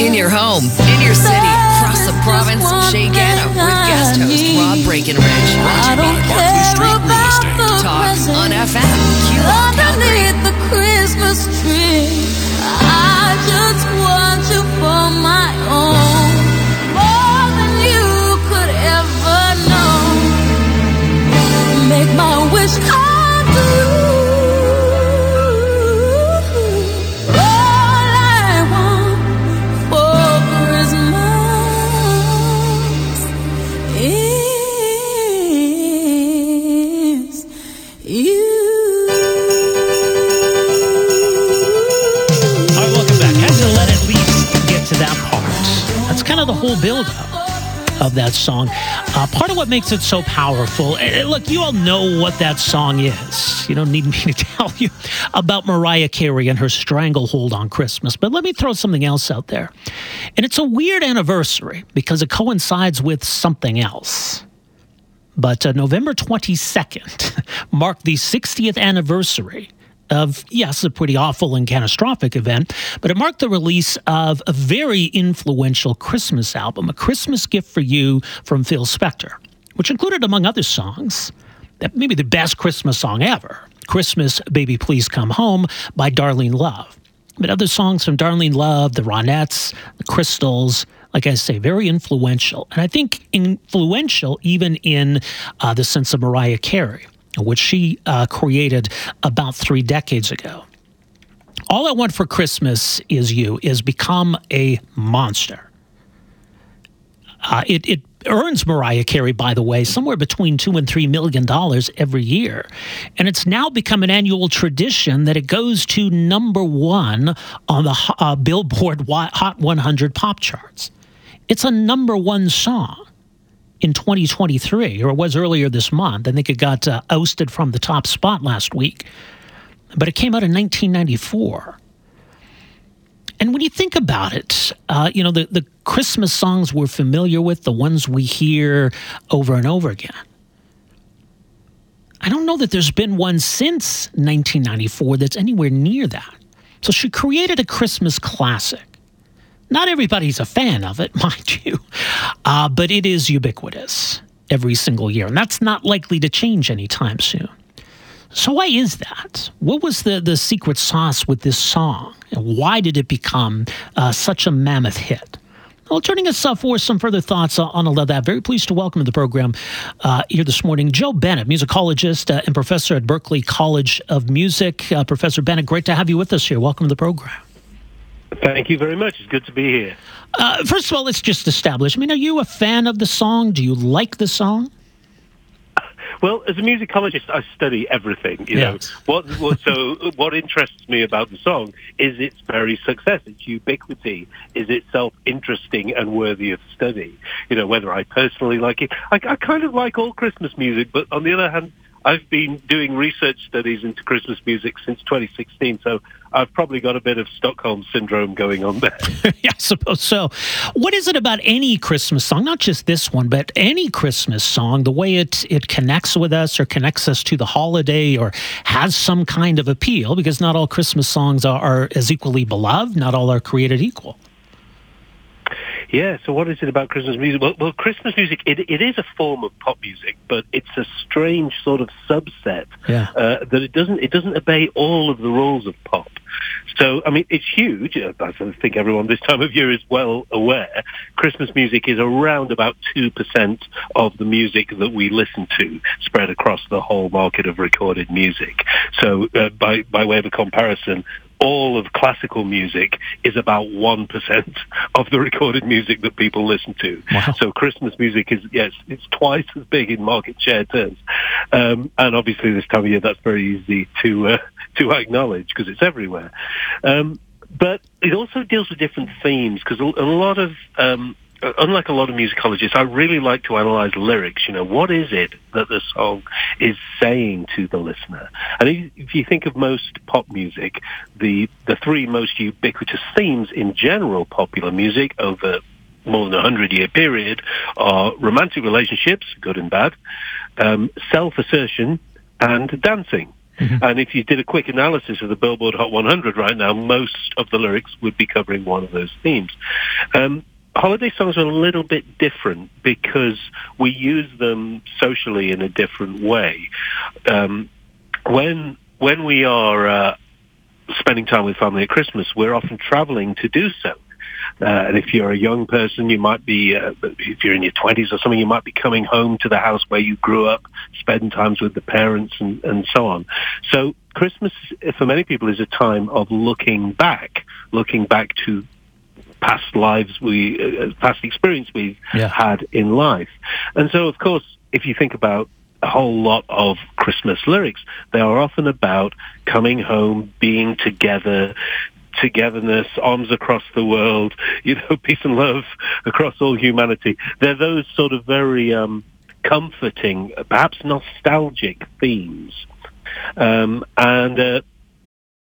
In your home, in your city, across the province, Shay Gano with guest host Rob Breakenridge. I don't care about the of that song. Uh, part of what makes it so powerful. eh, look, you all know what that song is. You don't need me to tell you about Mariah Carey and her stranglehold on Christmas. But let me throw something else out there. And it's a weird anniversary because it coincides with something else. But uh, November 22nd marked the 60th anniversary of, yes, a pretty awful and catastrophic event, but it marked the release of a very influential Christmas album, A Christmas Gift for You from Phil Spector, which included, among other songs, that maybe the best Christmas song ever Christmas, Baby Please Come Home by Darlene Love. But other songs from Darlene Love, the Ronettes, the Crystals, like I say, very influential. And I think influential even in uh, the sense of Mariah Carey, which she uh, created about three decades ago. All I Want for Christmas is You is become a monster. Uh, it, it earns Mariah Carey, by the way, somewhere between two and three million dollars every year. And it's now become an annual tradition that it goes to number one on the uh, Billboard Hot 100 pop charts. It's a number one song in 2023, or it was earlier this month. I think it got uh, ousted from the top spot last week, but it came out in 1994. And when you think about it, uh, you know, the, the Christmas songs we're familiar with, the ones we hear over and over again. I don't know that there's been one since 1994 that's anywhere near that. So she created a Christmas classic. Not everybody's a fan of it, mind you, uh, but it is ubiquitous every single year. And that's not likely to change anytime soon. So why is that? What was the, the secret sauce with this song? And why did it become uh, such a mammoth hit? Well, turning us uh, for some further thoughts uh, on all of that, very pleased to welcome to the program uh, here this morning Joe Bennett, musicologist uh, and professor at Berklee College of Music. Uh, professor Bennett, great to have you with us here. Welcome to the program. Thank you very much. It's good to be here. Uh, first of all, let's just establish. I mean, are you a fan of the song? Do you like the song? Well, as a musicologist, I study everything. You know, what, what so what interests me about the song is its very success, its ubiquity, is itself interesting and worthy of study. You know, whether I personally like it, I, I kind of like all Christmas music, but on the other hand, I've been doing research studies into Christmas music since 2016, so I've probably got a bit of Stockholm syndrome going on there. yeah, I suppose so. What is it about any Christmas song, not just this one, but any Christmas song, the way it it connects with us or connects us to the holiday or has some kind of appeal? Because not all Christmas songs are, are as equally beloved. Not all are created equal. Yeah, so what is it about Christmas music? Well, well Christmas music, it, it is a form of pop music, but it's a strange sort of subset Yeah. uh, that it doesn't it doesn't obey all of the rules of pop. So, I mean, it's huge. Uh, I think everyone this time of year is well aware. Christmas music is around about 2% of the music that we listen to spread across the whole market of recorded music. So, uh, by, by way of a comparison, all of classical music is about 1% of the recorded music that people listen to. Wow. So Christmas music is, yes, it's twice as big in market share terms. Um, and obviously this time of year, that's very easy to, uh, to acknowledge because it's everywhere. Um, but it also deals with different themes because a, a lot of um, unlike a lot of musicologists, I really like to analyze lyrics. You know, what is it that the song is saying to the listener? And if you think of most pop music, the the three most ubiquitous themes in general popular music over more than a hundred year period are romantic relationships, good and bad, um, self assertion, and dancing. Mm-hmm. And if you did a quick analysis of the Billboard Hot 100 right now, most of the lyrics would be covering one of those themes. Um, holiday songs are a little bit different because we use them socially in a different way. Um, when when we are uh, spending time with family at Christmas, we're often traveling to do so. Uh, and if you're a young person, you might be, uh, if you're in your 20s or something, you might be coming home to the house where you grew up, spending times with the parents and, and so on. So Christmas, for many people, is a time of looking back, looking back to past lives we, uh, past experience we've yeah. had in life. And so, of course, if you think about a whole lot of Christmas lyrics, they are often about coming home, being together, togetherness, arms across the world, you know, peace and love across all humanity. They're those sort of very um, comforting, perhaps nostalgic themes. Um, and uh,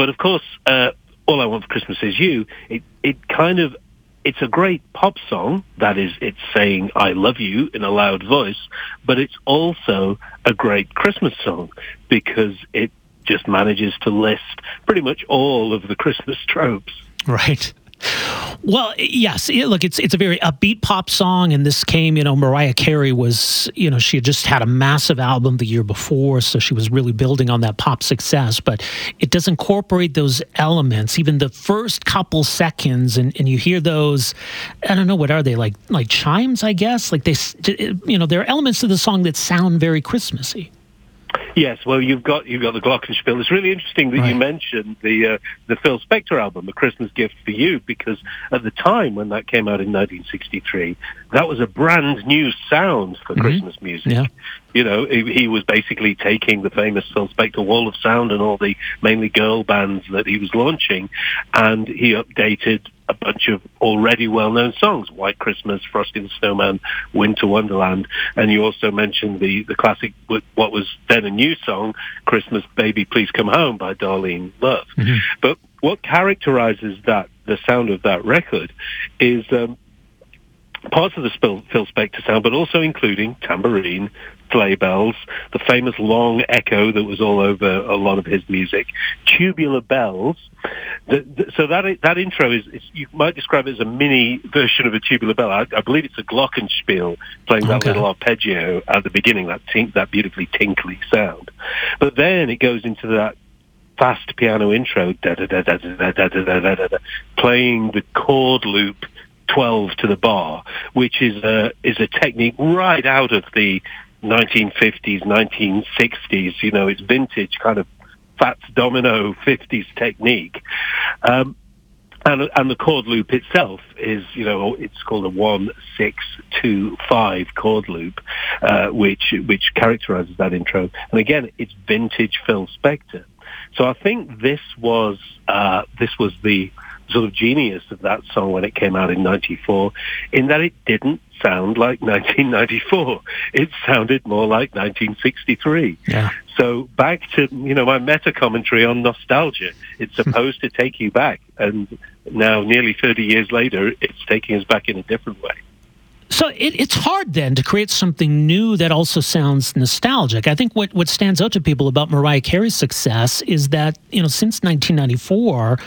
But of course, uh, All I Want for Christmas Is You, it, it kind of, it's a great pop song. That is, it's saying I love you in a loud voice, but it's also a great Christmas song because it just manages to list pretty much all of the Christmas tropes. Right. Well, yes. Look, it's it's a very upbeat pop song, and this came. You know, Mariah Carey was, you know, she had just had a massive album the year before, so she was really building on that pop success. But it does incorporate those elements, even the first couple seconds, and, and you hear those. I don't know what are they like, like chimes, I guess. Like they, you know, there are elements of the song that sound very Christmassy. Yes, well, you've got you've got the Glockenspiel. It's really interesting that right. you mentioned the uh, the Phil Spector album, "A Christmas Gift for You," because at the time when that came out in 1963, that was a brand new sound for mm-hmm. Christmas music. Yeah. You know, he, he, was basically taking the famous Phil Spector Wall of Sound and all the mainly girl bands that he was launching, and he updated a bunch of already well-known songs, White Christmas, Frosty the Snowman, Winter Wonderland, and you also mentioned the, the classic, what was then a new song, Christmas Baby Please Come Home by Darlene Love. Mm-hmm. But what characterizes that, the sound of that record is um, parts of the Phil Spector sound, but also including tambourine, sleigh bells, the famous long echo that was all over a lot of his music, tubular bells. The, the, so that that intro is, is, you might describe it as a mini version of a tubular bell. I, I believe it's a glockenspiel playing that okay. little arpeggio at the beginning, that tink, that beautifully tinkly sound. But then it goes into that fast piano intro, playing the chord loop 12 to the bar, which is a, is a technique right out of the 1950s, 1960s. You know, it's vintage kind of Fats Domino 50s technique. Um, and, and the chord loop itself is, you know, it's called a one six two five chord loop, uh, which which characterizes that intro. And again, it's vintage Phil Spector. So I think this was uh, this was the sort of genius of that song when it came out in 94 in that it didn't sound like 1994. It sounded more like 1963. Yeah. So back to, you know, my meta commentary on nostalgia. It's hmm. supposed to take you back. And now nearly 30 years later, it's taking us back in a different way. So it, it's hard then to create something new that also sounds nostalgic. I think what, what stands out to people about Mariah Carey's success is that, you know, since 1994,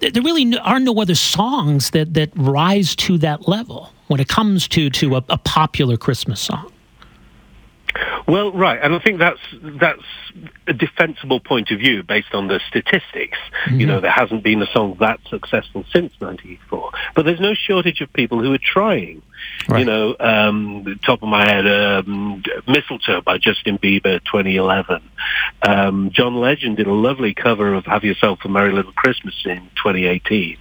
there really are no other songs that, that rise to that level when it comes to, to a, a popular Christmas song. Well, right, and I think that's that's a defensible point of view based on the statistics. Mm-hmm. You know, there hasn't been a song that successful since '94, but there's no shortage of people who are trying. Right. You know, um, top of my head, um, "Mistletoe" by Justin Bieber, 2011. Um, John Legend did a lovely cover of "Have Yourself a Merry Little Christmas" in 2018,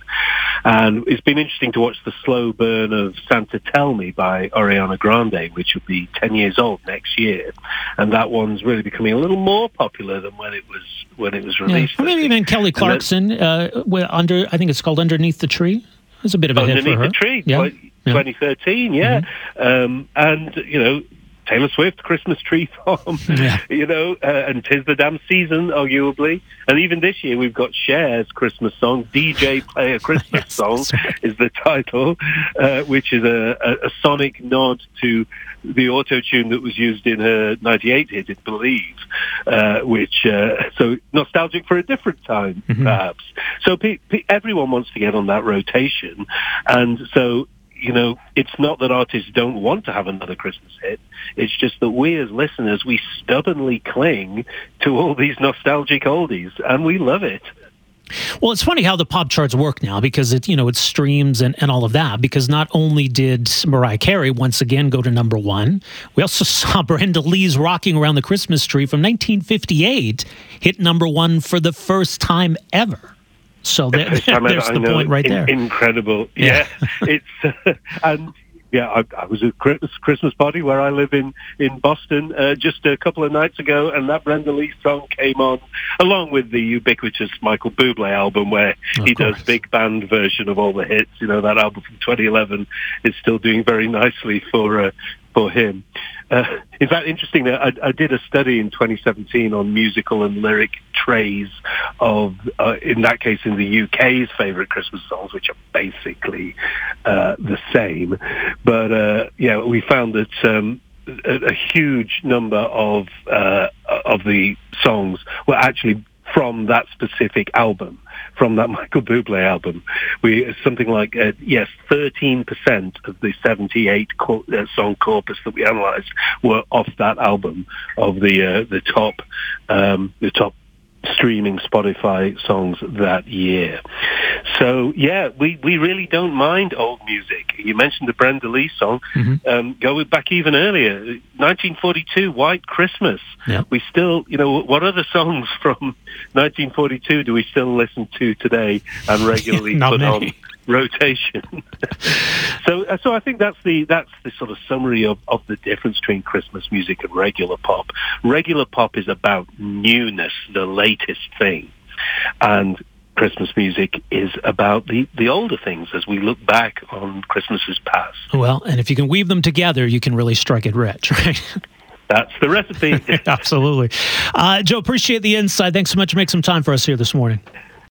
and it's been interesting to watch the slow burn of "Santa Tell Me" by Ariana Grande, which will be 10 years old next year, and that one's really becoming a little more popular than when it was when it was released. Yeah. Maybe even Kelly Clarkson, uh, under I think it's called "Underneath the Tree." It's a bit of a Underneath hit for her. the Tree, yeah. 2013, yeah. Mm-hmm. Um, and, you know, Taylor Swift, Christmas Tree Farm, yeah. you know, uh, and Tis the Damn Season, arguably. And even this year, we've got Cher's Christmas song, DJ Play a Christmas yes, Song, right. is the title, uh, which is a, a, a, sonic nod to the auto tune that was used in her 98 hit, I believe, uh, which, uh, so nostalgic for a different time, mm-hmm. perhaps. So pe- pe- everyone wants to get on that rotation. And so you know, it's not that artists don't want to have another Christmas hit. It's just that we as listeners, we stubbornly cling to all these nostalgic oldies and we love it. Well, it's funny how the pop charts work now because it, you know, it streams and, and all of that. Because not only did Mariah Carey once again go to number one, we also saw Brenda Lee's "Rocking Around the Christmas Tree" from 1958 hit number one for the first time ever. So there, there's the point right there. incredible. Yeah, yeah. it's uh, and yeah, I, I, was at Christmas party where I live in in Boston uh, just a couple of nights ago, and that Brenda Lee song came on along with the ubiquitous Michael Bublé album, where of he course. does big band version of all the hits. You know that album from 2011 is still doing very nicely for uh, for him. Uh, in fact, interesting I, I, did a study in 2017 on musical and lyric trays of, uh, in that case, in the UK's favourite Christmas songs, which are basically uh, the same. But uh, yeah, we found that um, a, a, huge number of uh, of the songs were actually from that specific album from that Michael Bublé album. We something like uh, yes, thirteen percent of the seventy-eight uh, song corpus that we analysed were off that album of the uh, the top um, the top streaming Spotify songs that year. So yeah, we, we really don't mind old music. You mentioned the Brenda Lee song. Mm-hmm. Um, go back even earlier, 1942, White Christmas. Yep. We still, you know, what other songs from 1942 do we still listen to today and regularly put many. on? rotation. so, uh, so I think that's the that's the sort of summary of, of the difference between Christmas music and regular pop. Regular pop is about newness, the latest thing, and Christmas music is about the, the older things as we look back on Christmases past. Well, and if you can weave them together, you can really strike it rich, right? That's the recipe. Absolutely. Uh, Joe, appreciate the insight. Thanks so much for making some time for us here this morning.